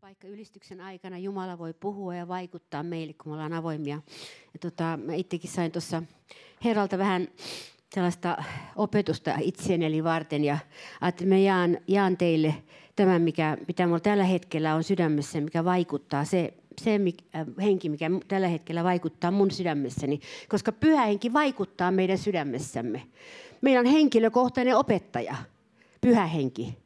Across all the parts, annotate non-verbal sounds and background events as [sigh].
paikka ylistyksen aikana Jumala voi puhua ja vaikuttaa meille, kun me ollaan avoimia. Ja tota, mä itsekin sain tuossa Herralta vähän sellaista opetusta itseäni varten ja että mä jaan, jaan teille tämän, mikä, mitä minulla tällä hetkellä on sydämessä, mikä vaikuttaa, se, se äh, henki, mikä tällä hetkellä vaikuttaa mun sydämessäni, koska pyhä henki vaikuttaa meidän sydämessämme. Meillä on henkilökohtainen opettaja, pyhä henki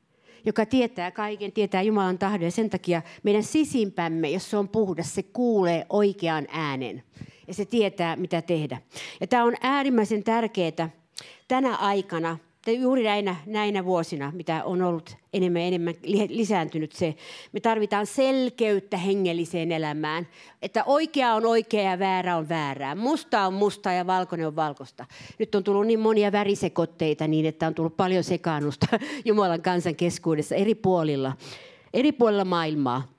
joka tietää kaiken, tietää Jumalan tahdon ja sen takia meidän sisimpämme, jos se on puhdas, se kuulee oikean äänen ja se tietää, mitä tehdä. Ja tämä on äärimmäisen tärkeää tänä aikana, juuri näinä, näinä vuosina, mitä on ollut enemmän ja enemmän lisääntynyt se, me tarvitaan selkeyttä hengelliseen elämään, että oikea on oikea ja väärä on väärää. Musta on musta ja valkoinen on valkoista. Nyt on tullut niin monia värisekotteita niin, että on tullut paljon sekaannusta [laughs] Jumalan kansan keskuudessa eri puolilla, eri puolilla maailmaa.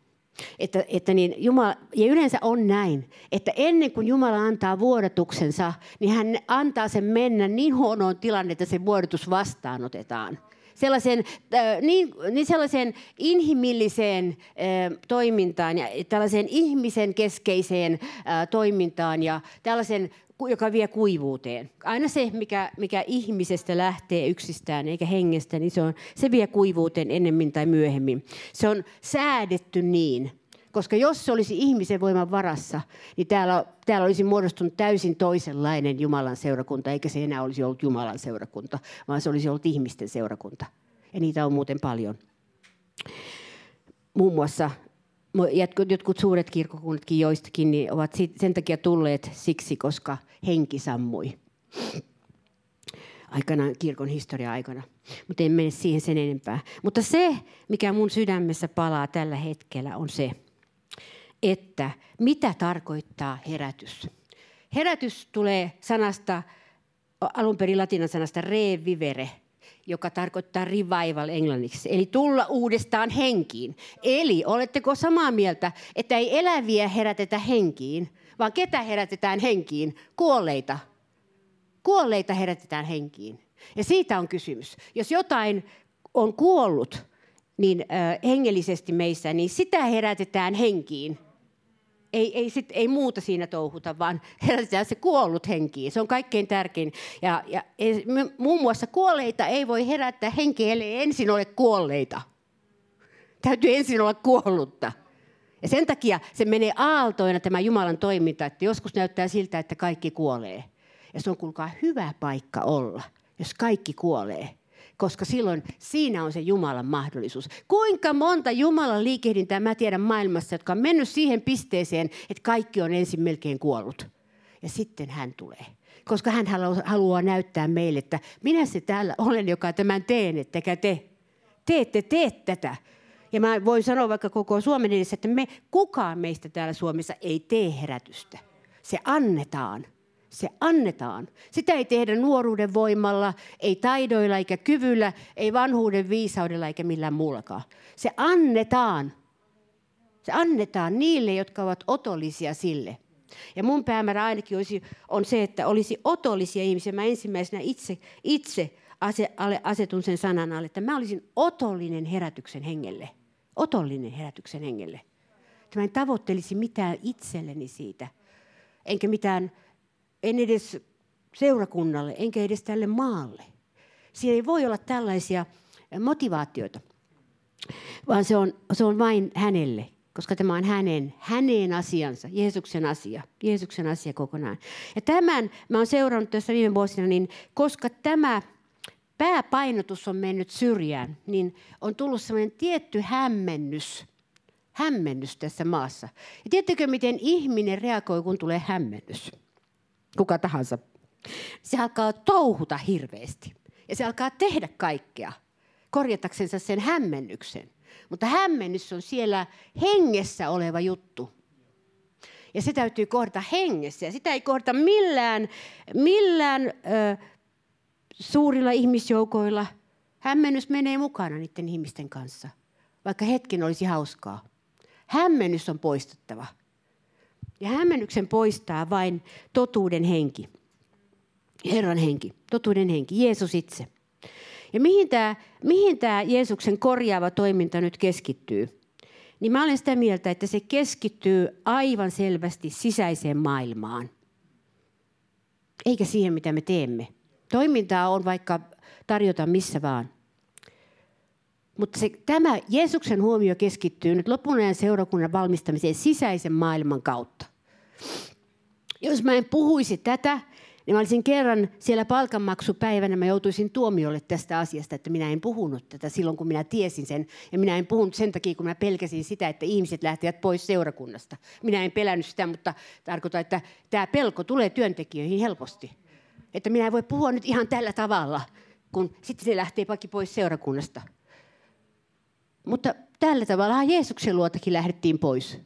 Että, että niin Jumala, ja yleensä on näin, että ennen kuin Jumala antaa vuodatuksensa, niin hän antaa sen mennä niin huonoon tilanne, että se vuodatus vastaanotetaan. Sellaisen, äh, niin, niin sellaiseen inhimilliseen äh, toimintaan ja tällaiseen ihmisen keskeiseen äh, toimintaan ja tällaisen joka vie kuivuuteen. Aina se, mikä, mikä ihmisestä lähtee yksistään eikä hengestä, niin se, on, se vie kuivuuteen ennemmin tai myöhemmin. Se on säädetty niin, koska jos se olisi ihmisen voiman varassa, niin täällä, täällä olisi muodostunut täysin toisenlainen Jumalan seurakunta, eikä se enää olisi ollut Jumalan seurakunta, vaan se olisi ollut ihmisten seurakunta. Ja niitä on muuten paljon. Muun muassa jotkut suuret kirkkokunnatkin joistakin niin ovat sen takia tulleet siksi, koska henki sammui aikanaan kirkon historia aikana. Mutta en mene siihen sen enempää. Mutta se, mikä mun sydämessä palaa tällä hetkellä, on se, että mitä tarkoittaa herätys. Herätys tulee sanasta, alun perin latinan sanasta revivere, joka tarkoittaa revival englanniksi, eli tulla uudestaan henkiin. Eli oletteko samaa mieltä, että ei eläviä herätetä henkiin, vaan ketä herätetään henkiin? Kuolleita. Kuolleita herätetään henkiin. Ja siitä on kysymys. Jos jotain on kuollut niin äh, hengellisesti meissä, niin sitä herätetään henkiin ei, ei, sit, ei muuta siinä touhuta, vaan [laughs] herätetään se kuollut henkiin. Se on kaikkein tärkein. Ja, ja muun muassa kuolleita ei voi herättää henkiä, ellei ensin ole kuolleita. Täytyy ensin olla kuollutta. Ja sen takia se menee aaltoina tämä Jumalan toiminta, että joskus näyttää siltä, että kaikki kuolee. Ja se on kuulkaa hyvä paikka olla, jos kaikki kuolee koska silloin siinä on se Jumalan mahdollisuus. Kuinka monta Jumalan liikehdintää mä tiedän maailmassa, jotka on mennyt siihen pisteeseen, että kaikki on ensin melkein kuollut. Ja sitten hän tulee. Koska hän haluaa näyttää meille, että minä se täällä olen, joka tämän teen, ettekä te. Te ette tee tätä. Ja mä voin sanoa vaikka koko Suomen edessä, että me, kukaan meistä täällä Suomessa ei tee herätystä. Se annetaan. Se annetaan. Sitä ei tehdä nuoruuden voimalla, ei taidoilla eikä kyvyllä, ei vanhuuden viisaudella eikä millään muullakaan. Se annetaan. Se annetaan niille, jotka ovat otollisia sille. Ja mun päämäärä ainakin olisi, on se, että olisi otollisia ihmisiä. Mä ensimmäisenä itse, itse asetun sen sanan alle, että mä olisin otollinen herätyksen hengelle. Otollinen herätyksen hengelle. Että mä en tavoittelisi mitään itselleni siitä, enkä mitään en edes seurakunnalle, enkä edes tälle maalle. Siinä ei voi olla tällaisia motivaatioita, vaan se on, se on vain hänelle, koska tämä on hänen, hänen asiansa, Jeesuksen asia, Jeesuksen asia kokonaan. Ja tämän mä olen seurannut tässä viime vuosina, niin koska tämä pääpainotus on mennyt syrjään, niin on tullut sellainen tietty hämmennys, hämmennys tässä maassa. Ja tiedättekö, miten ihminen reagoi, kun tulee hämmennys? Kuka tahansa, se alkaa touhuta hirveästi. Ja se alkaa tehdä kaikkea korjataksensa sen hämmennyksen. Mutta hämmennys on siellä hengessä oleva juttu. Ja se täytyy kohdata hengessä. Ja sitä ei kohdata millään, millään ö, suurilla ihmisjoukoilla. Hämmennys menee mukana niiden ihmisten kanssa, vaikka hetken olisi hauskaa. Hämmennys on poistettava. Ja hämmennyksen poistaa vain totuuden henki. Herran henki, totuuden henki, Jeesus itse. Ja mihin tämä, mihin tämä Jeesuksen korjaava toiminta nyt keskittyy? niin mä olen sitä mieltä, että se keskittyy aivan selvästi sisäiseen maailmaan. Eikä siihen, mitä me teemme. Toimintaa on vaikka tarjota missä vaan. Mutta se, tämä Jeesuksen huomio keskittyy nyt lopun ajan seurakunnan valmistamiseen sisäisen maailman kautta. Jos mä en puhuisi tätä, niin mä olisin kerran siellä palkanmaksupäivänä, mä joutuisin tuomiolle tästä asiasta, että minä en puhunut tätä silloin, kun minä tiesin sen. Ja minä en puhunut sen takia, kun mä pelkäsin sitä, että ihmiset lähtivät pois seurakunnasta. Minä en pelännyt sitä, mutta tarkoitan, että tämä pelko tulee työntekijöihin helposti. Että minä en voi puhua nyt ihan tällä tavalla, kun sitten se lähtee vaikka pois seurakunnasta. Mutta tällä tavalla Jeesuksen luotakin lähdettiin pois.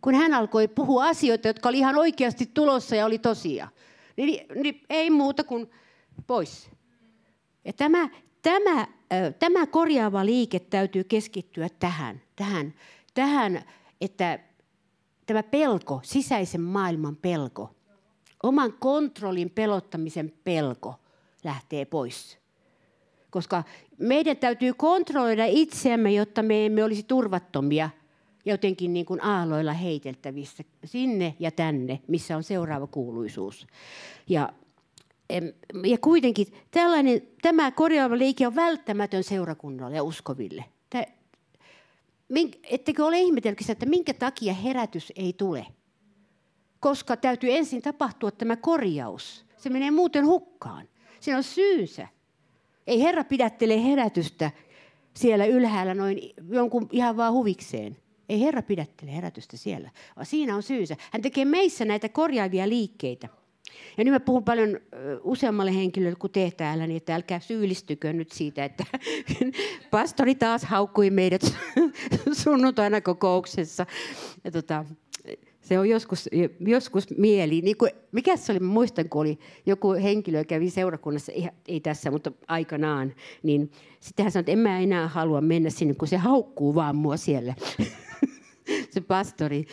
Kun hän alkoi puhua asioita, jotka oli ihan oikeasti tulossa ja oli tosia. Niin, niin ei muuta kuin pois. Ja tämä, tämä, tämä korjaava liike täytyy keskittyä tähän, tähän, tähän, että tämä pelko, sisäisen maailman pelko, oman kontrollin pelottamisen pelko lähtee pois. Koska meidän täytyy kontrolloida itseämme, jotta me emme olisi turvattomia jotenkin niin kuin aalloilla heiteltävissä sinne ja tänne, missä on seuraava kuuluisuus. Ja, ja kuitenkin tällainen, tämä korjaava liike on välttämätön seurakunnalle ja uskoville. ettekö ole ihmetellyt että minkä takia herätys ei tule? Koska täytyy ensin tapahtua tämä korjaus. Se menee muuten hukkaan. Siinä on syynsä. Ei Herra pidättele herätystä siellä ylhäällä noin jonkun ihan vaan huvikseen. Ei Herra pidättele herätystä siellä, vaan siinä on syynsä. Hän tekee meissä näitä korjaavia liikkeitä. Ja nyt mä puhun paljon useammalle henkilölle kuin te täällä, niin että älkää syyllistykö nyt siitä, että [laughs] pastori taas haukkui meidät [laughs] sunnuntaina kokouksessa. Ja tota, se on joskus, joskus mieli. Niin kuin, mikä se oli, mä muistan, kun oli joku henkilö kävi seurakunnassa, ei, ei tässä, mutta aikanaan, niin sitten hän sanoi, että en mä enää halua mennä sinne, kun se haukkuu vaan mua siellä. [laughs] se pastori.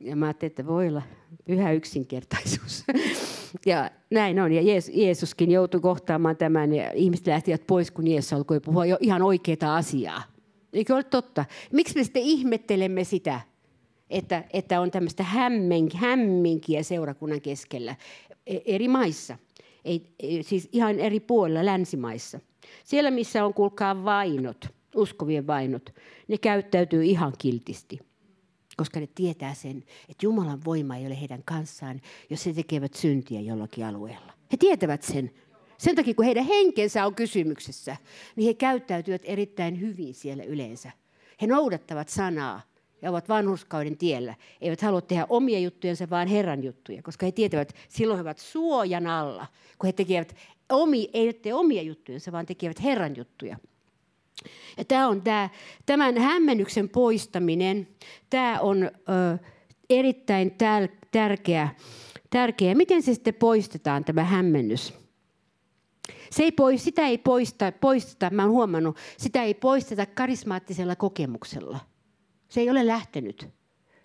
Ja mä ajattelin, että voi olla pyhä yksinkertaisuus. [laughs] ja näin on. Ja Jeesuskin joutui kohtaamaan tämän ja ihmiset lähtivät pois, kun Jeesus alkoi puhua jo ihan oikeaa asiaa. Eikö ole totta? Miksi me sitten ihmettelemme sitä, että, että on tämmöistä hämminkiä seurakunnan keskellä e, eri maissa. Ei, siis ihan eri puolilla länsimaissa. Siellä, missä on kuulkaa vainot, uskovien vainot, ne käyttäytyy ihan kiltisti. Koska ne tietää sen, että Jumalan voima ei ole heidän kanssaan, jos he tekevät syntiä jollakin alueella. He tietävät sen. Sen takia, kun heidän henkensä on kysymyksessä, niin he käyttäytyvät erittäin hyvin siellä yleensä. He noudattavat sanaa ja ovat vanhurskauden tiellä. Eivät halua tehdä omia juttujensa, vaan Herran juttuja, koska he tietävät, että silloin he ovat suojan alla, kun he tekevät omi, ei tee omia juttujensa, vaan tekevät Herran juttuja. Ja tämä on tämä, tämän hämmennyksen poistaminen, tämä on ö, erittäin täl, tärkeä, tärkeä. Miten se sitten poistetaan, tämä hämmennys? Se ei pois, sitä ei poista, poisteta, mä olen huomannut, sitä ei poisteta karismaattisella kokemuksella. Se ei ole lähtenyt.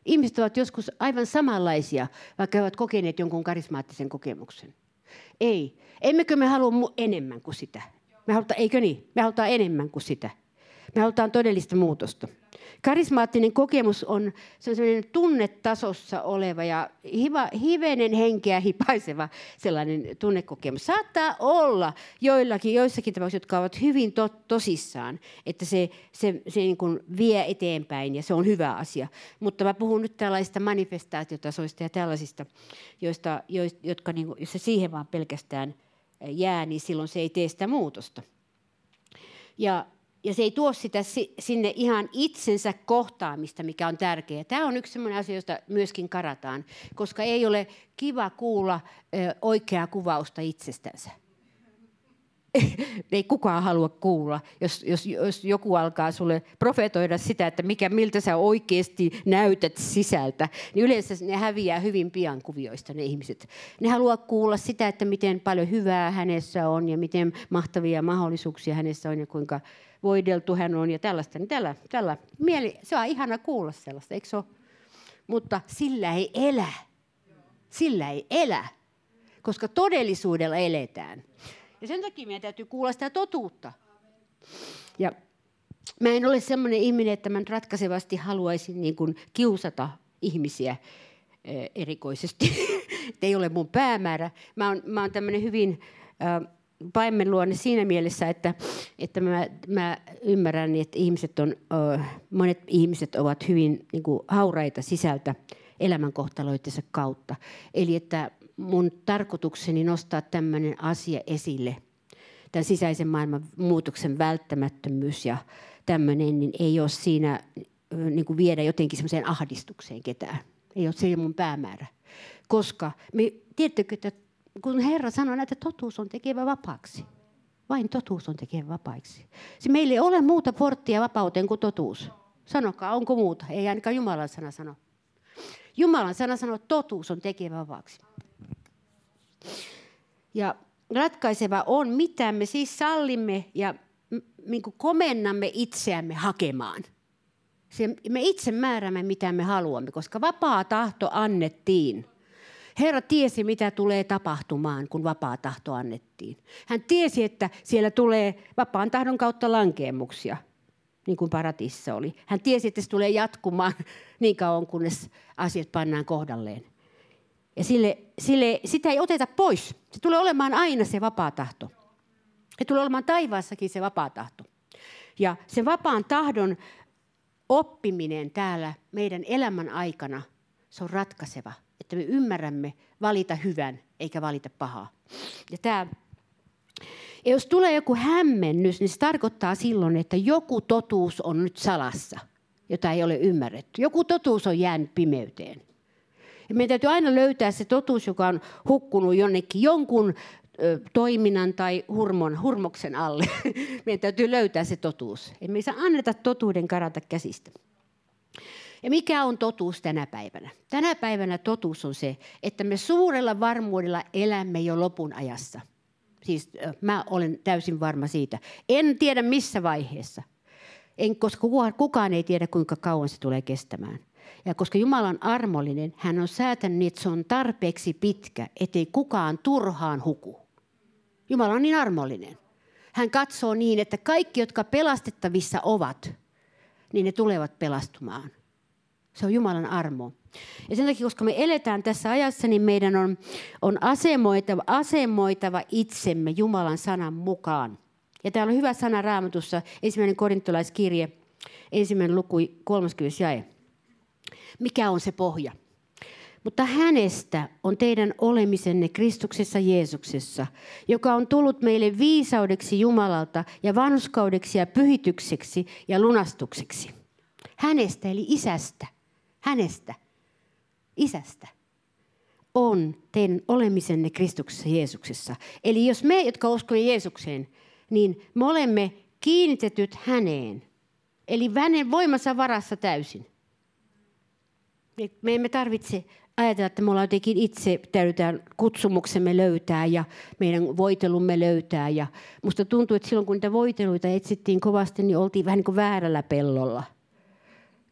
Ihmiset ovat joskus aivan samanlaisia, vaikka he ovat kokeneet jonkun karismaattisen kokemuksen. Ei. Emmekö me halua enemmän kuin sitä? Me halutaan, eikö niin? Me halutaan enemmän kuin sitä. Me halutaan todellista muutosta. Karismaattinen kokemus on sellainen tunnetasossa oleva ja hiva, hivenen henkeä hipaiseva sellainen tunnekokemus. Saattaa olla joillakin, joissakin tapauksissa, jotka ovat hyvin to, tosissaan, että se, se, se niin kuin vie eteenpäin ja se on hyvä asia. Mutta mä puhun nyt tällaisista manifestaatiotasoista ja tällaisista, joista, jotka niin kuin, jos se siihen vaan pelkästään jää, niin silloin se ei tee sitä muutosta. Ja ja se ei tuo sitä sinne ihan itsensä kohtaamista, mikä on tärkeää. Tämä on yksi sellainen asia, josta myöskin karataan, koska ei ole kiva kuulla oikeaa kuvausta itsestänsä. ei kukaan halua kuulla, jos, jos, jos joku alkaa sulle profetoida sitä, että mikä, miltä sä oikeasti näytät sisältä, niin yleensä ne häviää hyvin pian kuvioista ne ihmiset. Ne haluaa kuulla sitä, että miten paljon hyvää hänessä on ja miten mahtavia mahdollisuuksia hänessä on ja kuinka voideltu hän on ja tällaista. Niin tällä, tällä mieli, se on ihana kuulla sellaista, eikö se? Mutta sillä ei elä. Sillä ei elä, koska todellisuudella eletään. Ja sen takia meidän täytyy kuulla sitä totuutta. Ja mä en ole sellainen ihminen, että mä ratkaisevasti haluaisin niin kuin kiusata ihmisiä erikoisesti. [laughs] ei ole mun päämäärä. Mä oon, mä oon tämmöinen hyvin äh, paimenluonne siinä mielessä, että, että mä, mä ymmärrän, että ihmiset on, monet ihmiset ovat hyvin niin kuin, hauraita sisältä elämänkohtaloitensa kautta. Eli että mun tarkoitukseni nostaa tämmöinen asia esille, tämän sisäisen maailman muutoksen välttämättömyys ja tämmöinen, niin ei ole siinä niin kuin viedä jotenkin semmoiseen ahdistukseen ketään. Ei ole se mun päämäärä. Koska me, tiedättekö, että kun Herra sanoi, että totuus on tekevä vapaaksi. Vain totuus on tekevä vapaiksi. Se meillä ei ole muuta porttia vapauteen kuin totuus. Sanokaa, onko muuta? Ei ainakaan Jumalan sana sano. Jumalan sana sanoo, että totuus on tekevä vapaaksi. Ja ratkaiseva on, mitä me siis sallimme ja niin komennamme itseämme hakemaan. Se, me itse määräämme, mitä me haluamme, koska vapaa tahto annettiin. Herra tiesi, mitä tulee tapahtumaan, kun vapaa tahto annettiin. Hän tiesi, että siellä tulee vapaan tahdon kautta lankeemuksia, niin kuin paratissa oli. Hän tiesi, että se tulee jatkumaan [laughs] niin kauan, kunnes asiat pannaan kohdalleen. Ja sille, sille, sitä ei oteta pois. Se tulee olemaan aina se vapaa tahto. Se tulee olemaan taivaassakin se vapaa tahto. Ja sen vapaan tahdon oppiminen täällä meidän elämän aikana, se on ratkaiseva. Että me ymmärrämme valita hyvän eikä valita pahaa. Ja tämä ja jos tulee joku hämmennys, niin se tarkoittaa silloin, että joku totuus on nyt salassa, jota ei ole ymmärretty. Joku totuus on jäänyt pimeyteen. Ja meidän täytyy aina löytää se totuus, joka on hukkunut jonnekin jonkun ö, toiminnan tai hurmon, hurmoksen alle. [laughs] meidän täytyy löytää se totuus. Emme saa anneta totuuden karata käsistä. Ja mikä on totuus tänä päivänä? Tänä päivänä totuus on se, että me suurella varmuudella elämme jo lopun ajassa. Siis mä olen täysin varma siitä. En tiedä missä vaiheessa. En, koska kukaan ei tiedä, kuinka kauan se tulee kestämään. Ja koska Jumala on armollinen, hän on säätänyt, että se on tarpeeksi pitkä, ettei kukaan turhaan huku. Jumala on niin armollinen. Hän katsoo niin, että kaikki, jotka pelastettavissa ovat, niin ne tulevat pelastumaan. Se on Jumalan armo. Ja sen takia, koska me eletään tässä ajassa, niin meidän on, on asemoitava, asemoitava itsemme Jumalan sanan mukaan. Ja täällä on hyvä sana raamatussa, ensimmäinen korintolaiskirje, ensimmäinen luku 30 jae. Mikä on se pohja? Mutta hänestä on teidän olemisenne Kristuksessa Jeesuksessa, joka on tullut meille viisaudeksi Jumalalta ja vanhuskaudeksi ja pyhitykseksi ja lunastukseksi. Hänestä eli isästä. Hänestä. Isästä on teidän olemisenne Kristuksessa Jeesuksessa. Eli jos me, jotka uskomme Jeesukseen, niin me olemme kiinnitetyt häneen. Eli hänen voimansa varassa täysin. Me emme tarvitse ajatella, että me ollaan jotenkin itse täydytään kutsumuksemme löytää ja meidän voitelumme löytää. Ja musta tuntuu, että silloin kun niitä voiteluita etsittiin kovasti, niin oltiin vähän niin kuin väärällä pellolla.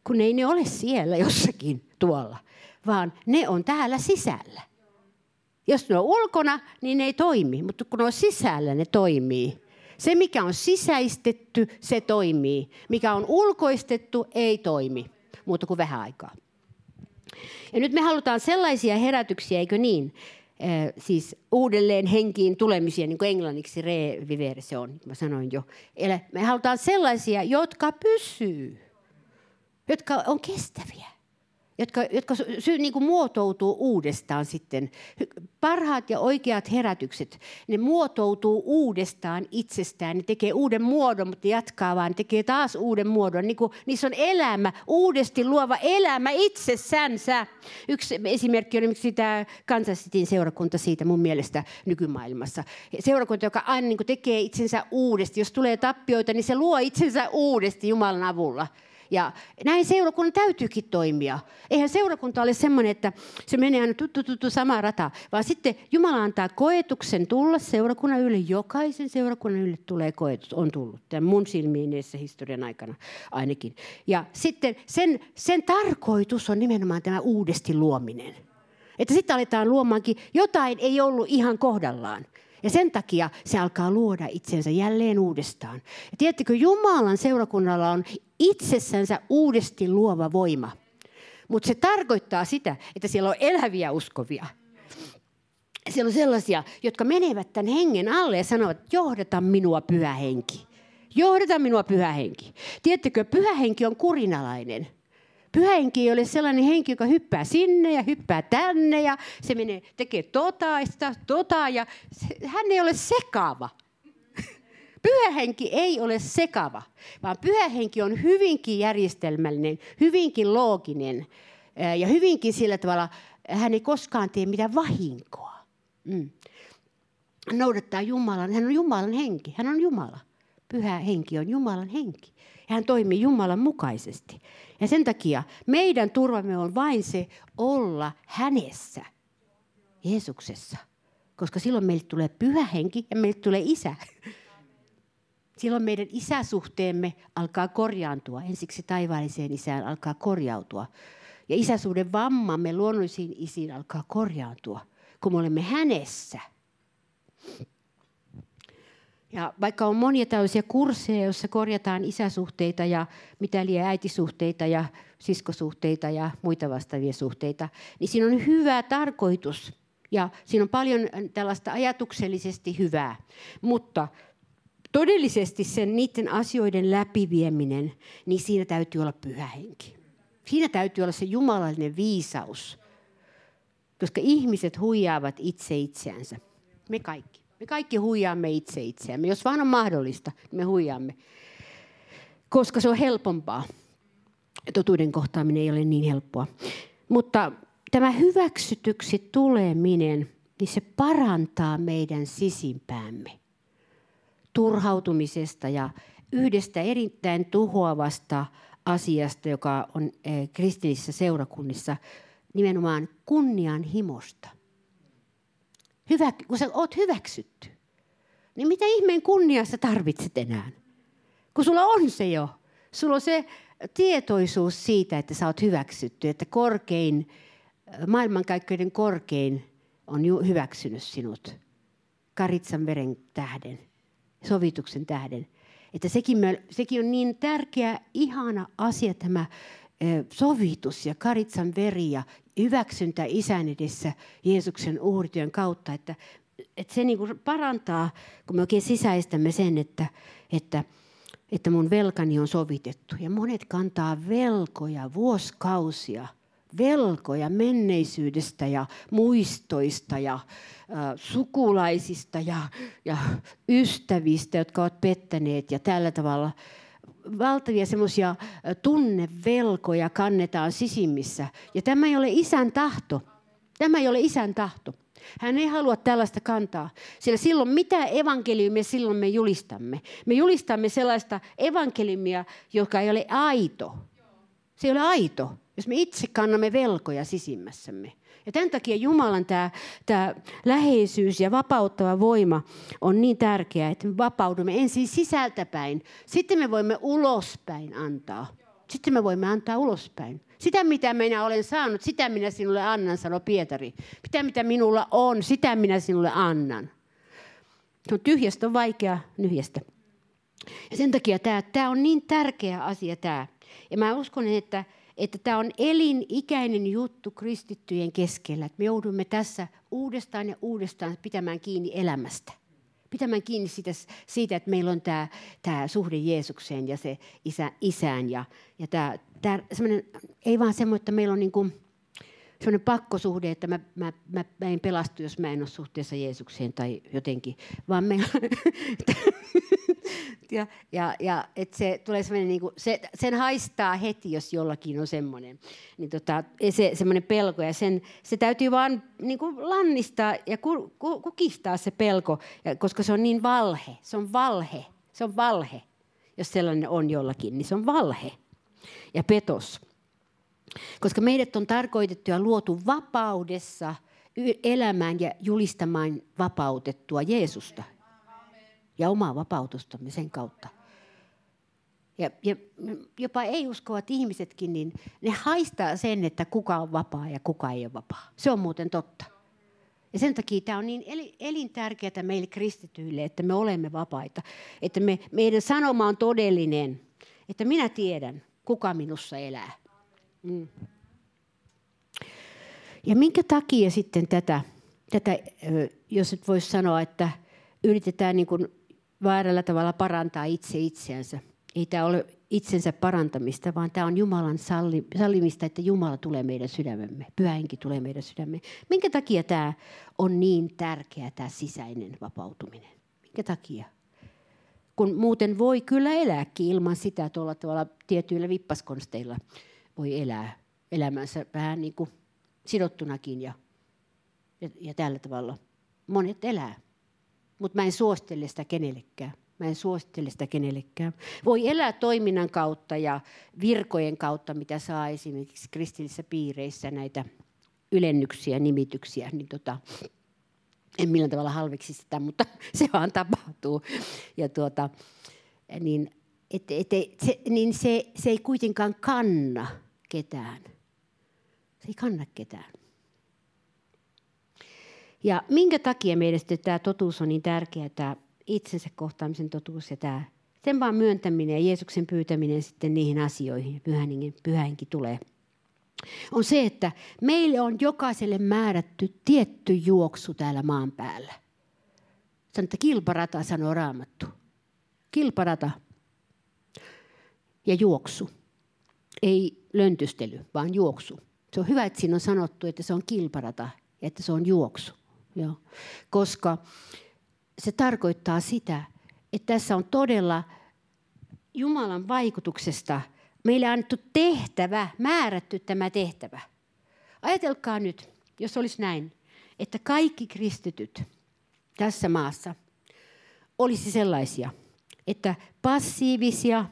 Kun ei ne ole siellä jossakin tuolla, vaan ne on täällä sisällä. Jos ne on ulkona, niin ne ei toimi, mutta kun ne on sisällä, ne toimii. Se, mikä on sisäistetty, se toimii. Mikä on ulkoistettu, ei toimi, muuta kuin vähän aikaa. Ja nyt me halutaan sellaisia herätyksiä, eikö niin? Äh, siis uudelleen henkiin tulemisia, niin kuin englanniksi revivere se on, niin kuin mä sanoin jo. Eli me halutaan sellaisia, jotka pysyy, jotka on kestäviä jotka, jotka sy, niin kuin muotoutuu uudestaan sitten. Parhaat ja oikeat herätykset, ne muotoutuu uudestaan itsestään. Ne tekee uuden muodon, mutta jatkaa vaan, ne tekee taas uuden muodon. Niin kuin, niissä on elämä, uudesti luova elämä itsessänsä. Yksi esimerkki on esimerkiksi tämä Kansassitin seurakunta siitä mun mielestä nykymaailmassa. Seurakunta, joka aina niin tekee itsensä uudesti. Jos tulee tappioita, niin se luo itsensä uudesti Jumalan avulla. Ja näin seurakunnan täytyykin toimia. Eihän seurakunta ole semmoinen, että se menee aina tuttu, tuttu sama rata, vaan sitten Jumala antaa koetuksen tulla seurakunnan ylle. Jokaisen seurakunnan ylle tulee koetus, on tullut. Tämän mun silmiin edessä historian aikana ainakin. Ja sitten sen, sen tarkoitus on nimenomaan tämä uudesti luominen. Että sitten aletaan luomaankin, jotain ei ollut ihan kohdallaan. Ja sen takia se alkaa luoda itsensä jälleen uudestaan. Ja tiedättekö, Jumalan seurakunnalla on itsessänsä uudesti luova voima. Mutta se tarkoittaa sitä, että siellä on eläviä uskovia. Siellä on sellaisia, jotka menevät tämän hengen alle ja sanovat, johdata minua pyhä henki. Johdata minua pyhä henki. Tiedättekö, pyhä henki on kurinalainen. Pyhä henki ei ole sellainen henki, joka hyppää sinne ja hyppää tänne ja se menee, tekee tota, tota ja se, hän ei ole sekava. [laughs] Pyhä henki ei ole sekava, vaan pyhä henki on hyvinkin järjestelmällinen, hyvinkin looginen ja hyvinkin sillä tavalla, hän ei koskaan tee mitään vahinkoa. Mm. Noudattaa Jumalan, hän on Jumalan henki, hän on Jumala. Pyhä henki on Jumalan henki. Ja hän toimii Jumalan mukaisesti. Ja sen takia meidän turvamme on vain se olla hänessä, Jeesuksessa. Koska silloin meille tulee pyhä henki ja meille tulee isä. Silloin meidän isäsuhteemme alkaa korjaantua. Ensiksi taivaalliseen isään alkaa korjautua. Ja isäsuuden vammamme luonnollisiin isiin alkaa korjaantua, kun me olemme hänessä. Ja vaikka on monia tällaisia kursseja, joissa korjataan isäsuhteita ja mitä liian äitisuhteita ja siskosuhteita ja muita vastaavia suhteita, niin siinä on hyvä tarkoitus. Ja siinä on paljon tällaista ajatuksellisesti hyvää. Mutta todellisesti sen niiden asioiden läpivieminen, niin siinä täytyy olla pyhä henki. Siinä täytyy olla se jumalallinen viisaus. Koska ihmiset huijaavat itse itseänsä. Me kaikki. Me kaikki huijaamme itse itseämme. Jos vaan on mahdollista, niin me huijaamme. Koska se on helpompaa. Totuuden kohtaaminen ei ole niin helppoa. Mutta tämä hyväksytyksi tuleminen, niin se parantaa meidän sisimpäämme turhautumisesta ja yhdestä erittäin tuhoavasta asiasta, joka on eh, kristillisissä seurakunnissa, nimenomaan kunnianhimosta. Hyvä, kun sä oot hyväksytty, niin mitä ihmeen kunniaa sä tarvitset enää? Kun sulla on se jo. Sulla on se tietoisuus siitä, että sä oot hyväksytty, että korkein, maailmankaikkeuden korkein on hyväksynyt sinut karitsan veren tähden, sovituksen tähden. Että sekin, sekin on niin tärkeä, ihana asia tämä sovitus ja karitsan veri ja hyväksyntä isän edessä Jeesuksen uhrityön kautta, että, että se niin kuin parantaa, kun me oikein sisäistämme sen, että, että, että mun velkani on sovitettu. Ja monet kantaa velkoja vuosikausia, velkoja menneisyydestä ja muistoista ja äh, sukulaisista ja, ja ystävistä, jotka ovat pettäneet ja tällä tavalla – valtavia semmoisia tunnevelkoja kannetaan sisimmissä. Ja tämä ei ole isän tahto. Tämä ei ole isän tahto. Hän ei halua tällaista kantaa, sillä silloin mitä evankeliumia silloin me julistamme? Me julistamme sellaista evankeliumia, joka ei ole aito. Se ei ole aito, jos me itse kannamme velkoja sisimmässämme. Ja tämän takia Jumalan tämä, tämä läheisyys ja vapauttava voima on niin tärkeää, että me vapaudumme ensin sisältäpäin. Sitten me voimme ulospäin antaa. Sitten me voimme antaa ulospäin. Sitä, mitä minä olen saanut, sitä minä sinulle annan, sanoi Pietari. Sitä, mitä minulla on, sitä minä sinulle annan. On tyhjästä on vaikea nyhjästä. Ja sen takia tämä, tämä on niin tärkeä asia tämä. Ja mä uskon, että, että tämä on elinikäinen juttu kristittyjen keskellä. Että me joudumme tässä uudestaan ja uudestaan pitämään kiinni elämästä. Pitämään kiinni siitä, siitä että meillä on tämä, tämä suhde Jeesukseen ja se isä, isään. Ja, ja tämä, tämä ei vaan semmoinen, että meillä on niin kuin, semmoinen pakkosuhde, että mä, mä, mä, mä en pelastu, jos mä en ole suhteessa Jeesukseen tai jotenkin, vaan me, [laughs] ja, ja, ja että se tulee semmoinen, niin kuin, se, sen haistaa heti, jos jollakin on semmoinen, niin tota, se, semmoinen pelko ja sen, se täytyy vaan niin kuin lannistaa ja ku, ku, kukistaa se pelko, ja, koska se on niin valhe, se on valhe, se on valhe, jos sellainen on jollakin, niin se on valhe. Ja petos. Koska meidät on tarkoitettu ja luotu vapaudessa elämään ja julistamaan vapautettua Jeesusta. Ja omaa vapautustamme sen kautta. Ja, ja jopa ei-uskovat ihmisetkin, niin ne haistaa sen, että kuka on vapaa ja kuka ei ole vapaa. Se on muuten totta. Ja sen takia tämä on niin elintärkeää meille kristityille, että me olemme vapaita. Että me, meidän sanoma on todellinen, että minä tiedän, kuka minussa elää. Mm. Ja minkä takia sitten tätä, tätä jos nyt voisi sanoa, että yritetään niin kuin väärällä tavalla parantaa itse itseänsä. Ei tämä ole itsensä parantamista, vaan tämä on Jumalan salli, sallimista, että Jumala tulee meidän sydämemme. Pyhähenki tulee meidän sydämemme. Minkä takia tämä on niin tärkeä, tämä sisäinen vapautuminen? Minkä takia? Kun muuten voi kyllä elääkin ilman sitä tuolla tavalla tietyillä vippaskonsteilla voi elää elämänsä vähän niin kuin sidottunakin ja, ja, ja tällä tavalla. Monet elää, mutta mä en suostele sitä kenellekään. Mä en suosittele sitä kenellekään. Voi elää toiminnan kautta ja virkojen kautta, mitä saa esimerkiksi kristillisissä piireissä näitä ylennyksiä, nimityksiä, niin tota, en millään tavalla halveksi sitä, mutta [laughs] se vaan tapahtuu. Ja tuota, niin, et, et, se, niin se, se ei kuitenkaan kanna ketään. Se ei kanna ketään. Ja minkä takia meidän tämä totuus on niin tärkeä, tämä itsensä kohtaamisen totuus ja tämä sen vaan myöntäminen ja Jeesuksen pyytäminen sitten niihin asioihin, pyhänkin, pyhänkin tulee, on se, että meille on jokaiselle määrätty tietty juoksu täällä maan päällä. Sanotaan, että kilparata sanoo raamattu. Kilparata ja juoksu. Ei löntystely, vaan juoksu. Se on hyvä, että siinä on sanottu, että se on kilparata ja että se on juoksu. Joo. Koska se tarkoittaa sitä, että tässä on todella Jumalan vaikutuksesta meille annettu tehtävä, määrätty tämä tehtävä. Ajatelkaa nyt, jos olisi näin, että kaikki kristityt tässä maassa olisi sellaisia, että passiivisia,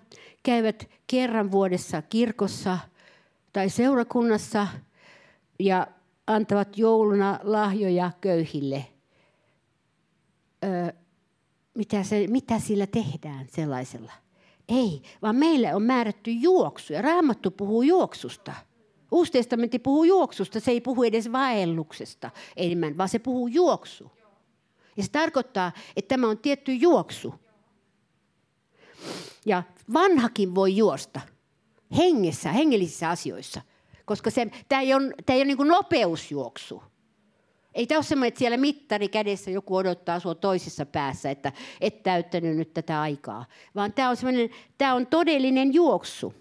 käyvät kerran vuodessa kirkossa tai seurakunnassa ja antavat jouluna lahjoja köyhille – ö, mitä, se, mitä sillä tehdään sellaisella. Ei, vaan meille on määrätty juoksu. Ja Raamattu puhuu juoksusta. Uusi testamentti puhuu juoksusta, se ei puhu edes vaelluksesta enemmän, vaan se puhuu juoksu. Ja se tarkoittaa, että tämä on tietty juoksu. Ja vanhakin voi juosta hengessä, hengellisissä asioissa, koska tämä ei ole, tämä ei ole niin nopeusjuoksu. Ei tämä ole semmoinen, että siellä mittari kädessä joku odottaa sinua toisessa päässä, että et täyttänyt nyt tätä aikaa. Vaan tämä on, tämä on todellinen juoksu.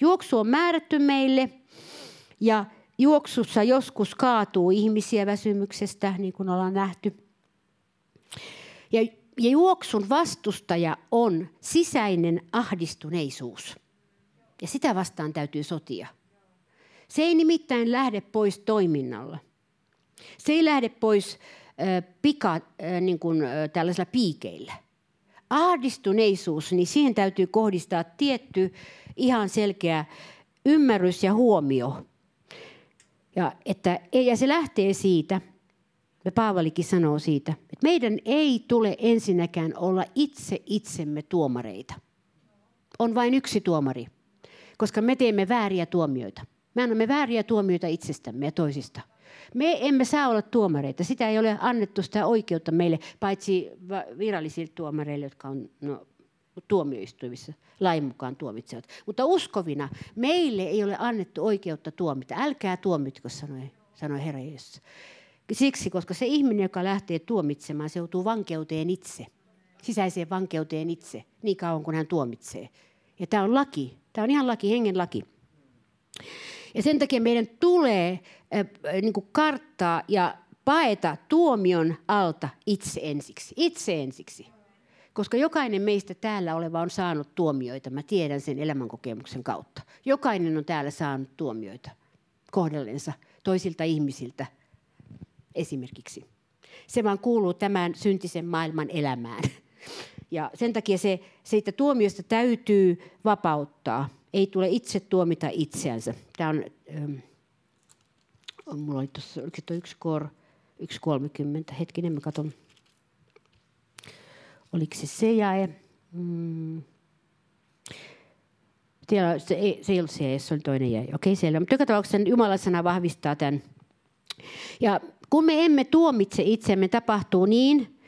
Juoksu on määrätty meille ja juoksussa joskus kaatuu ihmisiä väsymyksestä, niin kuin ollaan nähty. Ja, ja juoksun vastustaja on sisäinen ahdistuneisuus. Ja sitä vastaan täytyy sotia. Se ei nimittäin lähde pois toiminnalla. Se ei lähde pois pika, niin kuin, tällaisilla piikeillä. Ahdistuneisuus, niin siihen täytyy kohdistaa tietty ihan selkeä ymmärrys ja huomio. Ja, että, ja se lähtee siitä, ja Paavalikin sanoo siitä, että meidän ei tule ensinnäkään olla itse itsemme tuomareita. On vain yksi tuomari, koska me teemme vääriä tuomioita. Me annamme vääriä tuomioita itsestämme ja toisista. Me emme saa olla tuomareita. Sitä ei ole annettu sitä oikeutta meille, paitsi virallisille tuomareille, jotka on no, tuomioistuimissa lain mukaan tuomitsevat. Mutta uskovina meille ei ole annettu oikeutta tuomita. Älkää tuomitko, sanoi, sanoi Herra Jeesus. Siksi, koska se ihminen, joka lähtee tuomitsemaan, se joutuu vankeuteen itse. Sisäiseen vankeuteen itse, niin kauan kuin hän tuomitsee. Ja tämä on laki. Tämä on ihan laki, hengen laki. Ja sen takia meidän tulee äh, niin kuin karttaa ja paeta tuomion alta itse ensiksi. Itse ensiksi. Koska jokainen meistä täällä oleva on saanut tuomioita. Mä tiedän sen elämänkokemuksen kautta. Jokainen on täällä saanut tuomioita kohdellensa toisilta ihmisiltä esimerkiksi. Se vaan kuuluu tämän syntisen maailman elämään. [laughs] Ja sen takia se, siitä tuomiosta täytyy vapauttaa ei tule itse tuomita itseänsä. Tämä on, ähm, on mulla oli tuossa, oliko tuo yksi kor, yksi 30, hetkinen mä katson. Oliko se se jae? Mm. Tiedä, se, ei, se ei ollut se, se oli toinen jäi. Okei, siellä. Mutta joka tapauksessa Jumalan sana vahvistaa tämän, Ja kun me emme tuomitse itsemme, tapahtuu niin,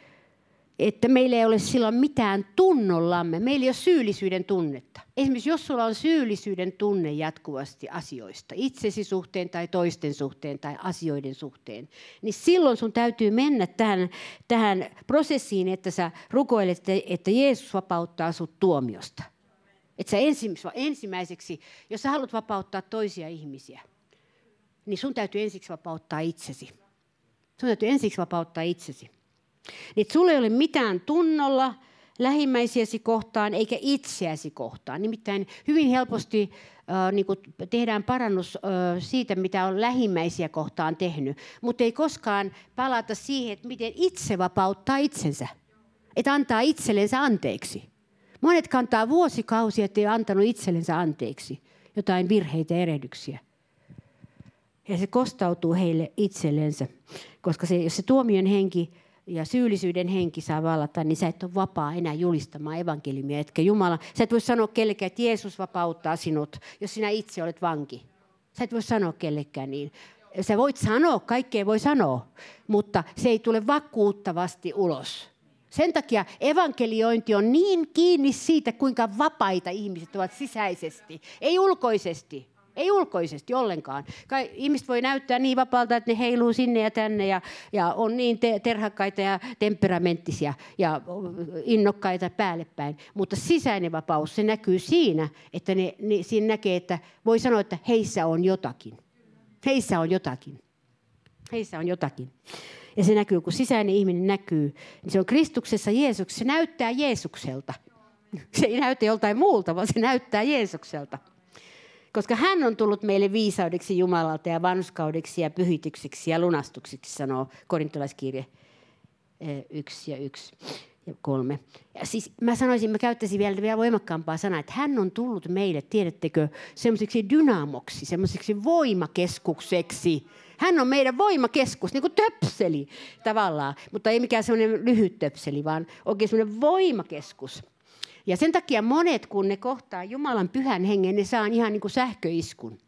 että meillä ei ole silloin mitään tunnollamme. Meillä ei ole syyllisyyden tunnetta. Esimerkiksi jos sulla on syyllisyyden tunne jatkuvasti asioista, itsesi suhteen tai toisten suhteen tai asioiden suhteen, niin silloin sun täytyy mennä tähän, tähän prosessiin, että sä rukoilet, että Jeesus vapauttaa sut tuomiosta. Että sä ensimmäiseksi, jos sä haluat vapauttaa toisia ihmisiä, niin sun täytyy ensiksi vapauttaa itsesi. Sun täytyy ensiksi vapauttaa itsesi. Niin sulla ei ole mitään tunnolla lähimmäisiäsi kohtaan eikä itseäsi kohtaan. Nimittäin hyvin helposti äh, niin tehdään parannus äh, siitä, mitä on lähimmäisiä kohtaan tehnyt, mutta ei koskaan palata siihen, että miten itse vapauttaa itsensä. Että antaa itsellensä anteeksi. Monet kantaa vuosikausia, ettei antanut itsellensä anteeksi jotain virheitä ja erehdyksiä. Ja se kostautuu heille itsellensä, koska se, jos se tuomion henki ja syyllisyyden henki saa vallata, niin sä et ole vapaa enää julistamaan evankeliumia. Etkä Jumala, sä et voi sanoa kellekään, että Jeesus vapauttaa sinut, jos sinä itse olet vanki. Sä et voi sanoa kellekään niin. Sä voit sanoa, kaikkea voi sanoa, mutta se ei tule vakuuttavasti ulos. Sen takia evankeliointi on niin kiinni siitä, kuinka vapaita ihmiset ovat sisäisesti, ei ulkoisesti. Ei ulkoisesti ollenkaan. Kai ihmiset voi näyttää niin vapaalta, että ne heiluu sinne ja tänne ja, ja on niin te- terhakkaita ja temperamenttisia ja innokkaita päälle päin. Mutta sisäinen vapaus, se näkyy siinä, että ne, ne, siinä näkee, että voi sanoa, että heissä on jotakin. Heissä on jotakin. Heissä on jotakin. Ja se näkyy, kun sisäinen ihminen näkyy, niin se on Kristuksessa Jeesuksessa. Se näyttää Jeesukselta. Se ei näytä joltain muulta, vaan se näyttää Jeesukselta. Koska hän on tullut meille viisaudeksi Jumalalta ja vanskaudeksi ja pyhitykseksi ja lunastuksiksi, sanoo korintolaiskirje 1 eh, ja 1 ja 3. Ja siis mä sanoisin, mä käyttäisin vielä, vielä voimakkaampaa sanaa, että hän on tullut meille, tiedättekö, semmoiseksi dynamoksi, semmoiseksi voimakeskukseksi. Hän on meidän voimakeskus, niin kuin töpseli tavallaan, mutta ei mikään semmoinen lyhyt töpseli, vaan oikein semmoinen voimakeskus. Ja sen takia monet, kun ne kohtaa Jumalan pyhän hengen, ne saa ihan niin kuin sähköiskun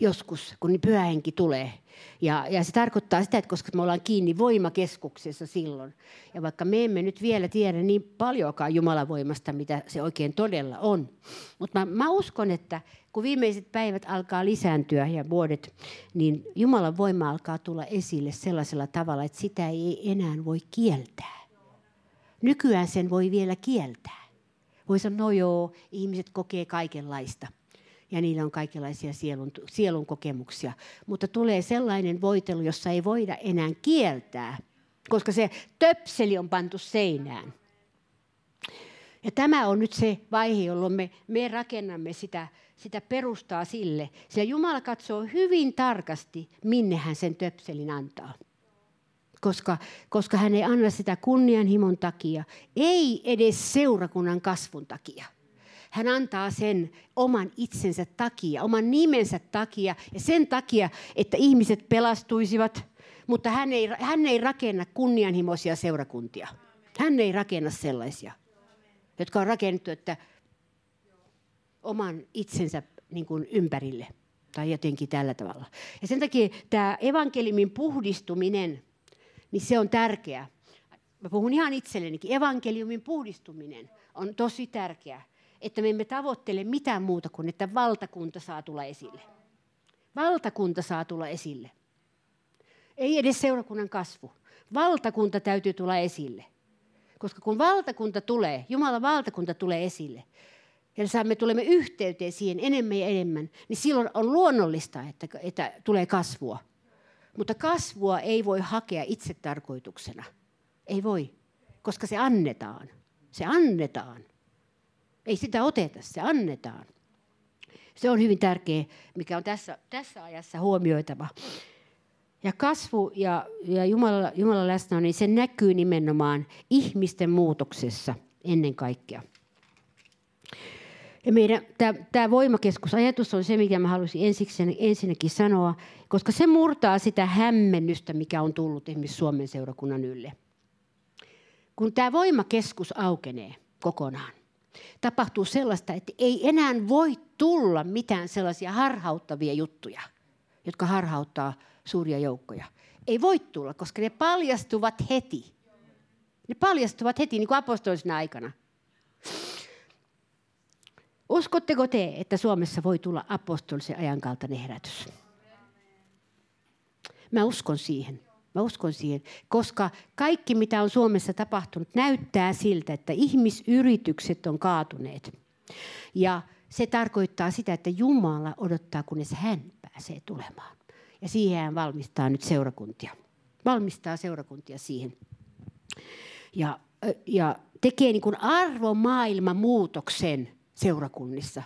joskus, kun pyhä henki tulee. Ja, ja se tarkoittaa sitä, että koska me ollaan kiinni voimakeskuksessa silloin, ja vaikka me emme nyt vielä tiedä niin paljonkaan Jumalan voimasta, mitä se oikein todella on, mutta mä, mä uskon, että kun viimeiset päivät alkaa lisääntyä ja vuodet, niin Jumalan voima alkaa tulla esille sellaisella tavalla, että sitä ei enää voi kieltää. Nykyään sen voi vielä kieltää. Voi sanoa, no joo, ihmiset kokee kaikenlaista ja niillä on kaikenlaisia sielun, sielun kokemuksia. Mutta tulee sellainen voitelu, jossa ei voida enää kieltää, koska se töpseli on pantu seinään. Ja tämä on nyt se vaihe, jolloin me, me rakennamme sitä, sitä perustaa sille. Sillä Jumala katsoo hyvin tarkasti, minne hän sen töpselin antaa koska, koska hän ei anna sitä kunnianhimon takia, ei edes seurakunnan kasvun takia. Hän antaa sen oman itsensä takia, oman nimensä takia ja sen takia, että ihmiset pelastuisivat, mutta hän ei, hän ei rakenna kunnianhimoisia seurakuntia. Hän ei rakenna sellaisia, jotka on rakennettu, että oman itsensä niin kuin ympärille tai jotenkin tällä tavalla. Ja sen takia tämä evankeliumin puhdistuminen – niin se on tärkeää. Mä puhun ihan itsellenikin. Evankeliumin puhdistuminen on tosi tärkeää, että me emme tavoittele mitään muuta kuin, että valtakunta saa tulla esille. Valtakunta saa tulla esille. Ei edes seurakunnan kasvu. Valtakunta täytyy tulla esille. Koska kun valtakunta tulee, Jumalan valtakunta tulee esille, ja me tulemme yhteyteen siihen enemmän ja enemmän, niin silloin on luonnollista, että, että tulee kasvua. Mutta kasvua ei voi hakea itse tarkoituksena. Ei voi, koska se annetaan. Se annetaan. Ei sitä oteta, se annetaan. Se on hyvin tärkeä, mikä on tässä, tässä ajassa huomioitava. Ja kasvu ja, ja Jumala, Jumalan läsnä, niin se näkyy nimenomaan ihmisten muutoksessa ennen kaikkea. Ja meidän, tämä, tämä voimakeskusajatus on se, mikä mä haluaisin ensiksi, ensinnäkin sanoa, koska se murtaa sitä hämmennystä, mikä on tullut esimerkiksi Suomen seurakunnan ylle. Kun tämä voimakeskus aukenee kokonaan, tapahtuu sellaista, että ei enää voi tulla mitään sellaisia harhauttavia juttuja. jotka harhauttaa suuria joukkoja. Ei voi tulla, koska ne paljastuvat heti. Ne paljastuvat heti, niin kuin apostolisena aikana. Uskotteko te, että Suomessa voi tulla apostolisen ajan kaltainen herätys? Mä uskon siihen. Mä uskon siihen, koska kaikki mitä on Suomessa tapahtunut näyttää siltä, että ihmisyritykset on kaatuneet. Ja se tarkoittaa sitä, että Jumala odottaa, kunnes hän pääsee tulemaan. Ja siihen hän valmistaa nyt seurakuntia. Valmistaa seurakuntia siihen. Ja, ja tekee niin arvomaailman muutoksen seurakunnissa.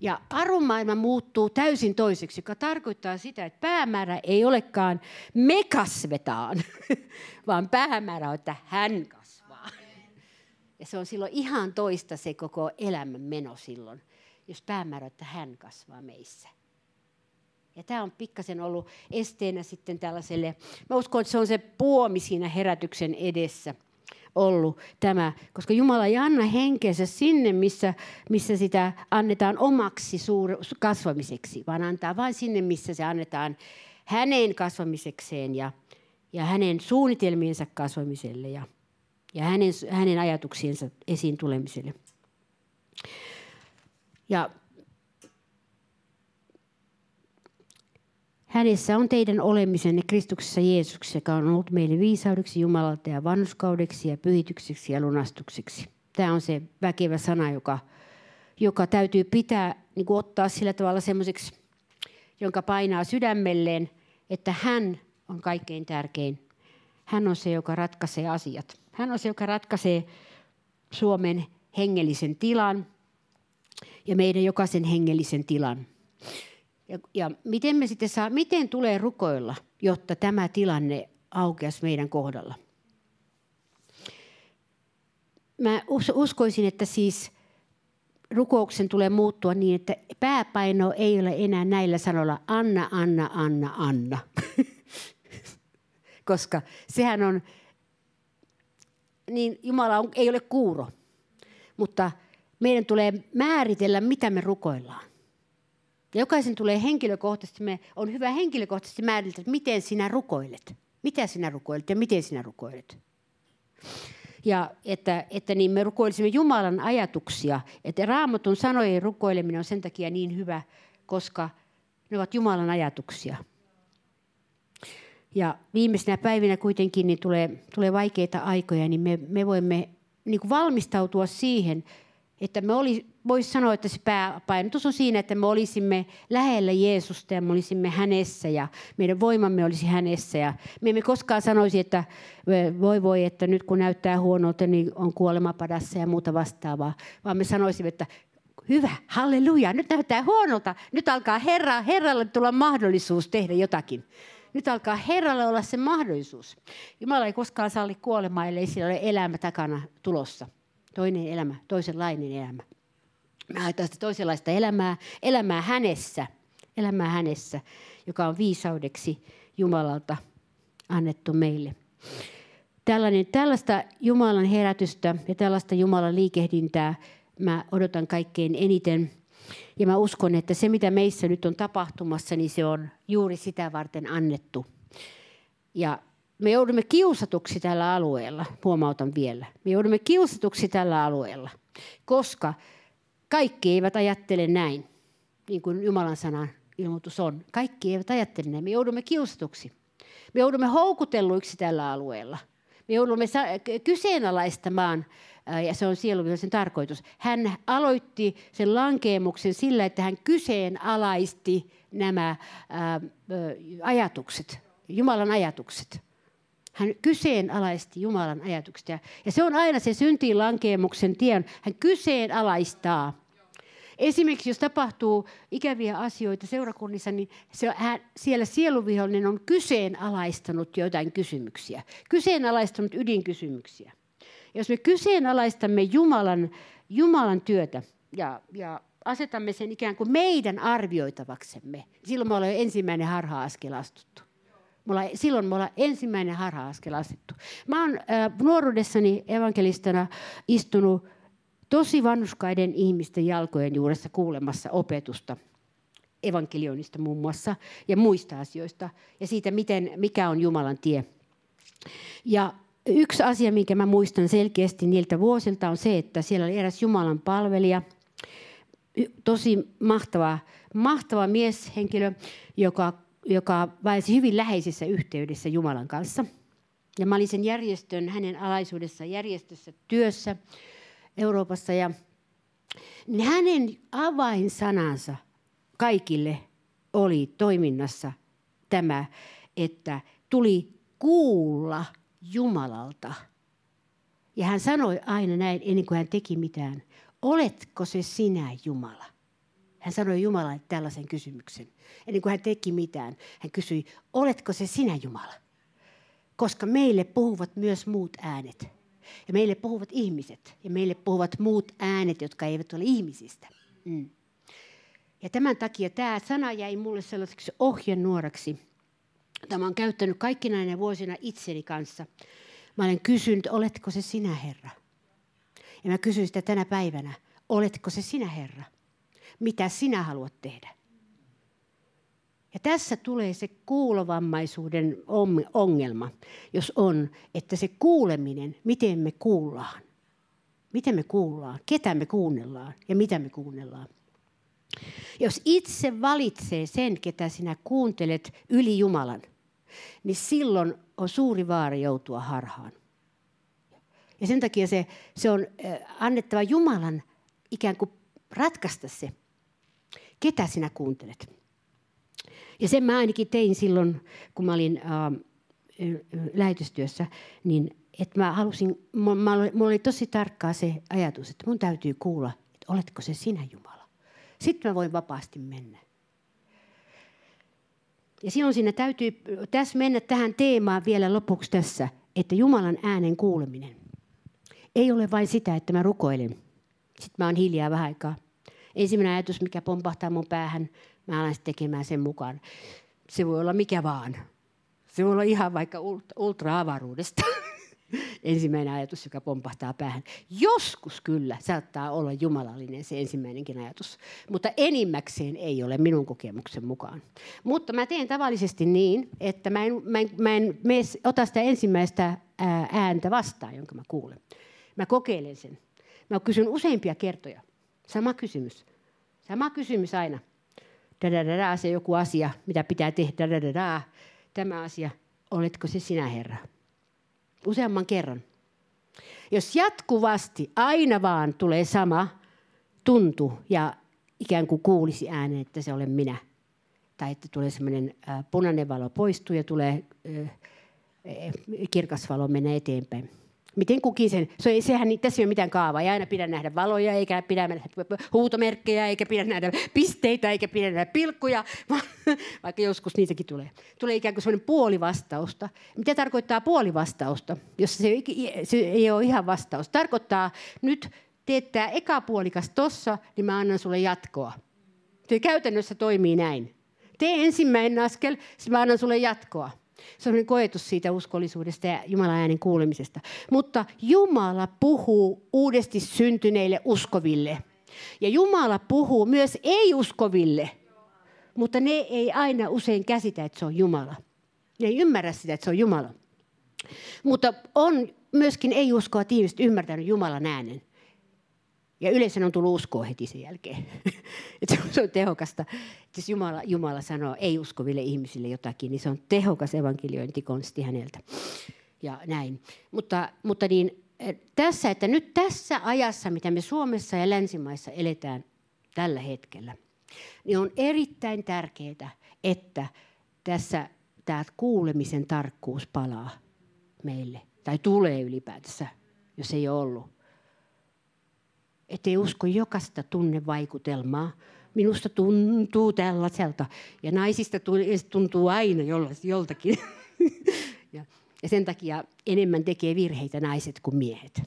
Ja arvomaailma muuttuu täysin toiseksi, joka tarkoittaa sitä, että päämäärä ei olekaan me kasvetaan, [laughs] vaan päämäärä on, että hän kasvaa. Ja se on silloin ihan toista se koko elämän meno silloin, jos päämäärä on, että hän kasvaa meissä. Ja tämä on pikkasen ollut esteenä sitten tällaiselle, mä uskon, että se on se puomi siinä herätyksen edessä – ollut tämä, koska Jumala ei anna henkeensä sinne, missä, missä sitä annetaan omaksi suur, kasvamiseksi, vaan antaa vain sinne, missä se annetaan hänen kasvamisekseen ja, ja hänen suunnitelmiensa kasvamiselle ja, ja hänen, hänen ajatuksiensa esiin tulemiselle. Ja Hänessä on teidän olemisenne Kristuksessa Jeesuksessa, joka on ollut meille viisaudeksi Jumalalta ja vannuskaudeksi ja pyhitykseksi ja lunastukseksi. Tämä on se väkevä sana, joka, joka täytyy pitää, niin kuin ottaa sillä tavalla semmoiseksi, jonka painaa sydämelleen, että hän on kaikkein tärkein. Hän on se, joka ratkaisee asiat. Hän on se, joka ratkaisee Suomen hengellisen tilan ja meidän jokaisen hengellisen tilan. Ja, ja miten, me sitten saa, miten tulee rukoilla, jotta tämä tilanne aukeaisi meidän kohdalla? Mä uskoisin, että siis rukouksen tulee muuttua niin, että pääpaino ei ole enää näillä sanoilla anna, anna, anna, anna. [laughs] Koska sehän on, niin Jumala on, ei ole kuuro. Mutta meidän tulee määritellä, mitä me rukoillaan. Ja jokaisen tulee henkilökohtaisesti, me on hyvä henkilökohtaisesti määritellä, että miten sinä rukoilet. Mitä sinä rukoilet ja miten sinä rukoilet. Ja että, että niin me rukoilisimme Jumalan ajatuksia. Että raamatun sanojen rukoileminen on sen takia niin hyvä, koska ne ovat Jumalan ajatuksia. Ja viimeisenä päivinä kuitenkin niin tulee, tulee vaikeita aikoja, niin me, me voimme niin kuin valmistautua siihen, että me oli, voisi sanoa, että se pääpainotus on siinä, että me olisimme lähellä Jeesusta ja me olisimme hänessä ja meidän voimamme olisi hänessä. Ja me emme koskaan sanoisi, että voi voi, että nyt kun näyttää huonolta, niin on kuolemapadassa ja muuta vastaavaa, vaan me sanoisimme, että hyvä, halleluja, nyt näyttää huonolta. Nyt alkaa Herra, Herralle tulla mahdollisuus tehdä jotakin. Nyt alkaa Herralle olla se mahdollisuus. Jumala ei koskaan salli kuolemaa, ellei sillä ole elämä takana tulossa toinen elämä, toisenlainen elämä. Mä ajattelen sitä toisenlaista elämää, elämää hänessä, elämää hänessä, joka on viisaudeksi Jumalalta annettu meille. Tällainen, tällaista Jumalan herätystä ja tällaista Jumalan liikehdintää mä odotan kaikkein eniten. Ja mä uskon, että se mitä meissä nyt on tapahtumassa, niin se on juuri sitä varten annettu. Ja me joudumme kiusatuksi tällä alueella, huomautan vielä. Me joudumme kiusatuksi tällä alueella, koska kaikki eivät ajattele näin, niin kuin Jumalan sanan ilmoitus on. Kaikki eivät ajattele näin. Me joudumme kiusatuksi. Me joudumme houkutelluiksi tällä alueella. Me joudumme kyseenalaistamaan, ja se on sen tarkoitus. Hän aloitti sen lankeemuksen sillä, että hän kyseenalaisti nämä ajatukset, Jumalan ajatukset. Hän kyseenalaisti Jumalan ajatukset. Ja se on aina se syntiin lankeemuksen tien. Hän kyseenalaistaa. Esimerkiksi jos tapahtuu ikäviä asioita seurakunnissa, niin se, hän, siellä sieluvihollinen on kyseenalaistanut jotain kysymyksiä. Kyseenalaistanut ydinkysymyksiä. Jos me kyseenalaistamme Jumalan, Jumalan työtä ja, ja asetamme sen ikään kuin meidän arvioitavaksemme, silloin me olemme ensimmäinen harha-askel astuttu. Me ollaan, silloin me ollaan ensimmäinen harha-askel asettu. Mä oon äh, nuoruudessani evankelistana istunut tosi vanhuskaiden ihmisten jalkojen juuressa kuulemassa opetusta. evankelioinnista muun muassa ja muista asioista ja siitä, miten, mikä on Jumalan tie. Ja yksi asia, minkä mä muistan selkeästi niiltä vuosilta, on se, että siellä oli eräs Jumalan palvelija, tosi mahtava, mahtava mieshenkilö, joka, joka vaelsi hyvin läheisessä yhteydessä Jumalan kanssa. Ja mä olin sen järjestön, hänen alaisuudessa järjestössä työssä Euroopassa. Ja hänen avainsanansa kaikille oli toiminnassa tämä, että tuli kuulla Jumalalta. Ja hän sanoi aina näin, ennen kuin hän teki mitään, oletko se sinä Jumala? Hän sanoi Jumalalle tällaisen kysymyksen. Ennen kuin hän teki mitään, hän kysyi, oletko se sinä Jumala? Koska meille puhuvat myös muut äänet. Ja meille puhuvat ihmiset. Ja meille puhuvat muut äänet, jotka eivät ole ihmisistä. Mm. Ja tämän takia tämä sana jäi mulle sellaiseksi ohjenuoraksi. Tämä on käyttänyt kaikki näinä vuosina itseni kanssa. Mä olen kysynyt, oletko se sinä Herra? Ja mä kysyn sitä tänä päivänä, oletko se sinä Herra? Mitä sinä haluat tehdä? Ja tässä tulee se kuulovammaisuuden ongelma, jos on, että se kuuleminen, miten me kuullaan. Miten me kuullaan, ketä me kuunnellaan ja mitä me kuunnellaan. Jos itse valitsee sen, ketä sinä kuuntelet yli Jumalan, niin silloin on suuri vaara joutua harhaan. Ja sen takia se, se on annettava Jumalan ikään kuin ratkaista se, ketä sinä kuuntelet. Ja sen mä ainakin tein silloin, kun mä olin äh, lähetystyössä, niin että mä halusin, mulla oli tosi tarkkaa se ajatus, että mun täytyy kuulla, että oletko se sinä Jumala. Sitten mä voin vapaasti mennä. Ja silloin siinä täytyy tässä mennä tähän teemaan vielä lopuksi tässä, että Jumalan äänen kuuleminen ei ole vain sitä, että mä rukoilen. Sitten mä oon hiljaa vähän aikaa. Ensimmäinen ajatus, mikä pompahtaa mun päähän, mä alan tekemään sen mukaan. Se voi olla mikä vaan. Se voi olla ihan vaikka ultra-avaruudesta. [laughs] ensimmäinen ajatus, joka pompahtaa päähän. Joskus kyllä saattaa olla jumalallinen se ensimmäinenkin ajatus, mutta enimmäkseen ei ole minun kokemuksen mukaan. Mutta mä teen tavallisesti niin, että mä en, mä en, mä en ota sitä ensimmäistä ääntä vastaan, jonka mä kuulen. Mä kokeilen sen. Mä kysyn useimpia kertoja. Sama kysymys. Sama kysymys aina. Da-da-da-da, se joku asia, mitä pitää tehdä. Da-da-da-da. Tämä asia, oletko se sinä, Herra? useamman kerran. Jos jatkuvasti aina vaan tulee sama tuntu ja ikään kuin kuulisi äänen, että se olen minä, tai että tulee semmoinen punainen valo poistuu ja tulee kirkas valo mennä eteenpäin miten kukin sen, se ei, sehän, tässä ei ole mitään kaavaa, ei aina pidä nähdä valoja, eikä pidä nähdä huutomerkkejä, eikä pidä nähdä pisteitä, eikä pidä nähdä pilkkuja, [laughs] vaikka joskus niitäkin tulee. Tulee ikään kuin sellainen puolivastausta. Mitä tarkoittaa puolivastausta, jos se, se ei ole ihan vastaus? Tarkoittaa nyt, teet tämä eka puolikas tossa, niin mä annan sulle jatkoa. Se käytännössä toimii näin. Tee ensimmäinen askel, sitten mä annan sulle jatkoa. Se on koetus siitä uskollisuudesta ja Jumalan äänen kuulemisesta. Mutta Jumala puhuu uudesti syntyneille uskoville. Ja Jumala puhuu myös ei-uskoville. Mutta ne ei aina usein käsitä, että se on Jumala. Ne ei ymmärrä sitä, että se on Jumala. Mutta on myöskin ei-uskoa ihmiset ymmärtänyt Jumalan äänen. Ja yleensä on tullut uskoa heti sen jälkeen. [laughs] että se on tehokasta. Että jos Jumala, Jumala sanoo ei-uskoville ihmisille jotakin, niin se on tehokas evankeliointikonsti häneltä. Ja näin. Mutta, mutta niin, eh, tässä, että nyt tässä ajassa, mitä me Suomessa ja länsimaissa eletään tällä hetkellä, niin on erittäin tärkeää, että tässä tämä kuulemisen tarkkuus palaa meille. Tai tulee ylipäätänsä, jos ei ole ollut ettei usko jokaista tunnevaikutelmaa. Minusta tuntuu tällaiselta. Ja naisista tuntuu aina joltakin. [laughs] ja, ja sen takia enemmän tekee virheitä naiset kuin miehet.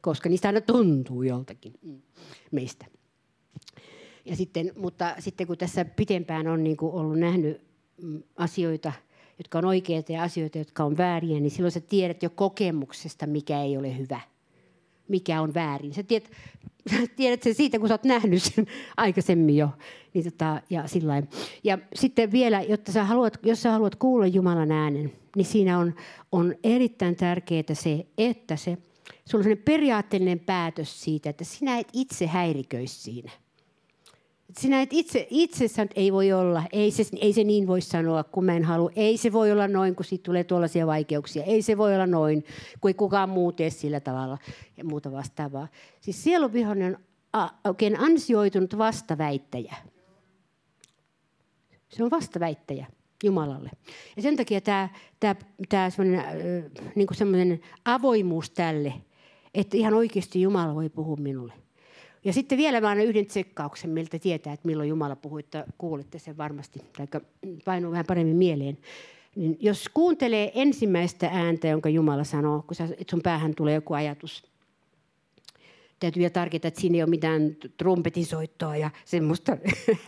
Koska niistä aina tuntuu joltakin meistä. Ja sitten, mutta sitten kun tässä pitempään on niin kuin ollut nähnyt mm, asioita, jotka on oikeita ja asioita, jotka on vääriä, niin silloin sä tiedät jo kokemuksesta, mikä ei ole hyvä mikä on väärin. Sä tiedät, [laughs] tiedät sen siitä, kun sä oot nähnyt sen aikaisemmin jo. Niin tota, ja, sillain. ja sitten vielä, jotta sä haluat, jos sä haluat kuulla Jumalan äänen, niin siinä on, on erittäin tärkeää se, että se, sulla on periaatteellinen päätös siitä, että sinä et itse häiriköisi siinä – sinä et itse, itsessään ei voi olla, ei se, ei se niin voi sanoa, kun mä en halua. Ei se voi olla noin, kun siitä tulee tuollaisia vaikeuksia. Ei se voi olla noin, kun ei kukaan muu tee sillä tavalla ja muuta vastaavaa. Siis sieluvihollinen on oikein ansioitunut vastaväittäjä. Se on vastaväittäjä Jumalalle. Ja sen takia tämä, tämä, tämä semmoinen, niin semmoinen avoimuus tälle, että ihan oikeasti Jumala voi puhua minulle. Ja sitten vielä mä annan yhden tsekkauksen, miltä tietää, että milloin Jumala puhuu, että kuulette sen varmasti, tai painuu vähän paremmin mieleen. Niin jos kuuntelee ensimmäistä ääntä, jonka Jumala sanoo, kun että sun päähän tulee joku ajatus, täytyy vielä tarkita, että siinä ei ole mitään trumpetisoittoa ja semmoista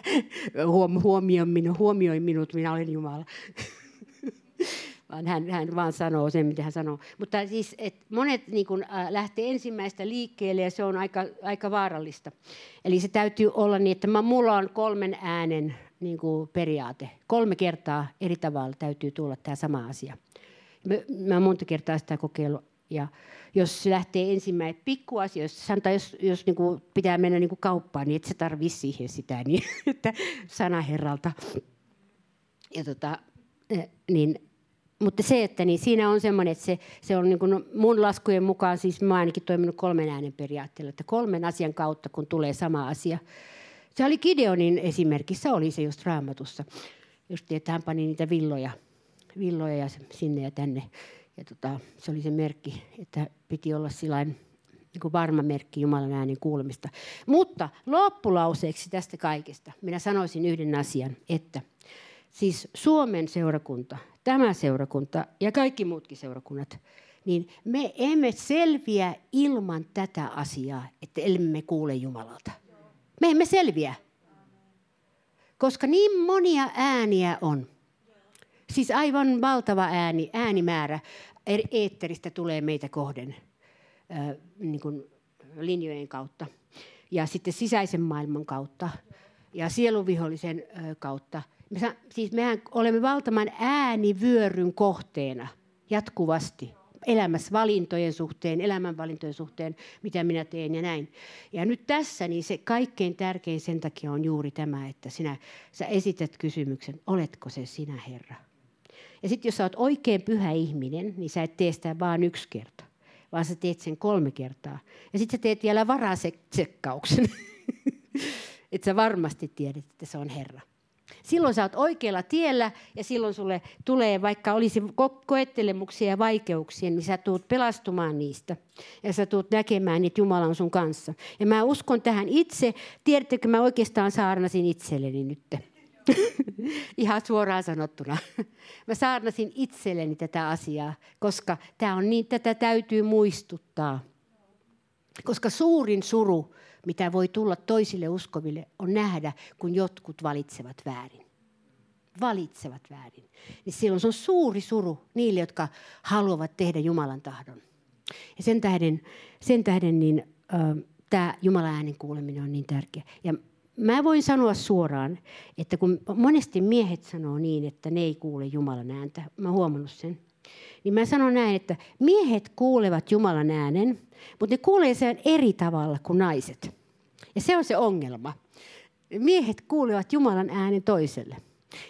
[laughs] huomioi minut, huomioi minut, minä olen Jumala [laughs] vaan hän, hän vaan sanoo sen, mitä hän sanoo. Mutta siis, että monet niin kun, äh, lähtee ensimmäistä liikkeelle ja se on aika, aika vaarallista. Eli se täytyy olla niin, että mä, mulla on kolmen äänen niin kuin periaate. Kolme kertaa eri tavalla täytyy tulla tämä sama asia. Mä, mä monta kertaa sitä kokeillut. Ja jos lähtee ensimmäinen pikkuasioista, sanotaan, jos, jos niin kuin pitää mennä niin kuin kauppaan, niin et se tarvii siihen sitä, niin, [laughs] että sana Herralta. Ja tota, eh, niin mutta se, että niin siinä on semmoinen, että se, se on niin kuin mun laskujen mukaan, siis mä ainakin toiminut kolmen äänen periaatteella, että kolmen asian kautta, kun tulee sama asia. Se oli Gideonin esimerkissä, oli se just raamatussa. Just että hän pani niitä villoja, villoja ja sinne ja tänne. Ja tota, se oli se merkki, että piti olla sillain niin kuin varma merkki Jumalan äänen kuulemista. Mutta loppulauseeksi tästä kaikesta minä sanoisin yhden asian, että siis Suomen seurakunta – tämä seurakunta ja kaikki muutkin seurakunnat, niin me emme selviä ilman tätä asiaa, että emme kuule Jumalalta. Me emme selviä. Koska niin monia ääniä on. Siis aivan valtava ääni, äänimäärä eetteristä tulee meitä kohden niin kuin linjojen kautta. Ja sitten sisäisen maailman kautta ja sieluvihollisen kautta me, siis mehän olemme valtavan äänivyöryn kohteena jatkuvasti elämässä valintojen suhteen, elämänvalintojen suhteen, mitä minä teen ja näin. Ja nyt tässä niin se kaikkein tärkein sen takia on juuri tämä, että sinä sä esität kysymyksen, oletko se sinä Herra? Ja sitten jos sä oot oikein pyhä ihminen, niin sä et tee sitä vaan yksi kerta, vaan sä teet sen kolme kertaa. Ja sitten sä teet vielä varasekkauksen, [laughs] että sä varmasti tiedät, että se on Herra. Silloin sä oot oikealla tiellä ja silloin sulle tulee, vaikka olisi ko- koettelemuksia ja vaikeuksia, niin sä tuut pelastumaan niistä. Ja sä tuut näkemään, että Jumala on sun kanssa. Ja mä uskon tähän itse. Tiedättekö, mä oikeastaan saarnasin itselleni nyt. [laughs] Ihan suoraan sanottuna. Mä saarnasin itselleni tätä asiaa, koska tämä on niin, tätä täytyy muistuttaa. Koska suurin suru mitä voi tulla toisille uskoville, on nähdä, kun jotkut valitsevat väärin. Valitsevat väärin. Niin silloin se on suuri suru niille, jotka haluavat tehdä Jumalan tahdon. Ja sen tähden, sen tähden niin, äh, tämä Jumalan äänen kuuleminen on niin tärkeä. Ja mä voin sanoa suoraan, että kun monesti miehet sanoo niin, että ne ei kuule Jumalan ääntä, mä huomannut sen, niin mä sanon näin, että miehet kuulevat Jumalan äänen, mutta ne kuulee sen eri tavalla kuin naiset. Ja se on se ongelma. Miehet kuulevat Jumalan äänen toiselle.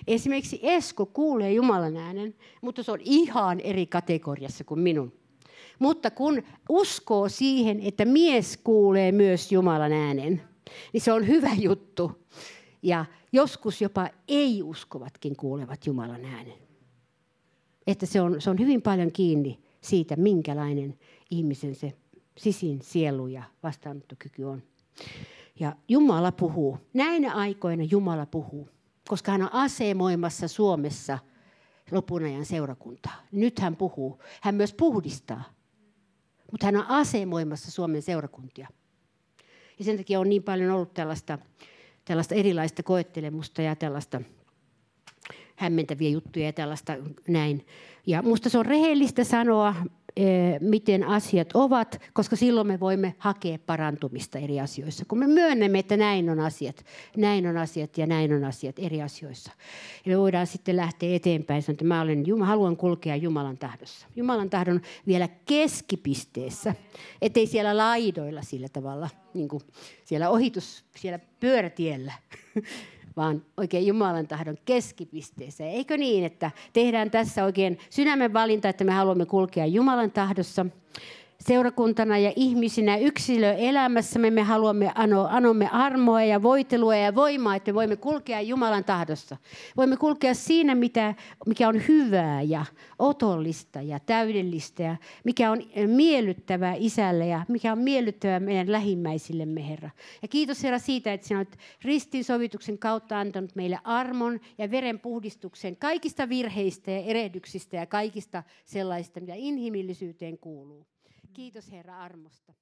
Esimerkiksi Esko kuulee Jumalan äänen, mutta se on ihan eri kategoriassa kuin minun. Mutta kun uskoo siihen, että mies kuulee myös Jumalan äänen, niin se on hyvä juttu. Ja joskus jopa ei-uskovatkin kuulevat Jumalan äänen. Että se on, se on hyvin paljon kiinni siitä, minkälainen ihmisen se sisin sielu ja vastaanottokyky on. Ja Jumala puhuu. Näinä aikoina Jumala puhuu, koska hän on asemoimassa Suomessa lopun ajan seurakuntaa. Nyt hän puhuu. Hän myös puhdistaa. Mutta hän on asemoimassa Suomen seurakuntia. Ja sen takia on niin paljon ollut tällaista, tällaista erilaista koettelemusta ja tällaista hämmentäviä juttuja ja tällaista näin. Ja musta se on rehellistä sanoa, miten asiat ovat, koska silloin me voimme hakea parantumista eri asioissa. Kun me myönnämme, että näin on asiat, näin on asiat ja näin on asiat eri asioissa. Ja me voidaan sitten lähteä eteenpäin sanoa, että mä olen, haluan kulkea Jumalan tahdossa. Jumalan tahdon vielä keskipisteessä, ettei siellä laidoilla sillä tavalla, niin kuin siellä ohitus, siellä pyörätiellä [laughs] vaan oikein Jumalan tahdon keskipisteessä. Eikö niin, että tehdään tässä oikein sydämen valinta, että me haluamme kulkea Jumalan tahdossa seurakuntana ja ihmisinä yksilöelämässämme me haluamme ano, anomme armoa ja voitelua ja voimaa, että me voimme kulkea Jumalan tahdossa. Voimme kulkea siinä, mitä, mikä on hyvää ja otollista ja täydellistä ja mikä on miellyttävää isälle ja mikä on miellyttävää meidän lähimmäisillemme, Herra. Ja kiitos Herra siitä, että sinä olet ristiinsovituksen kautta antanut meille armon ja verenpuhdistuksen kaikista virheistä ja erehdyksistä ja kaikista sellaista, mitä inhimillisyyteen kuuluu. Kiitos Herra armosta.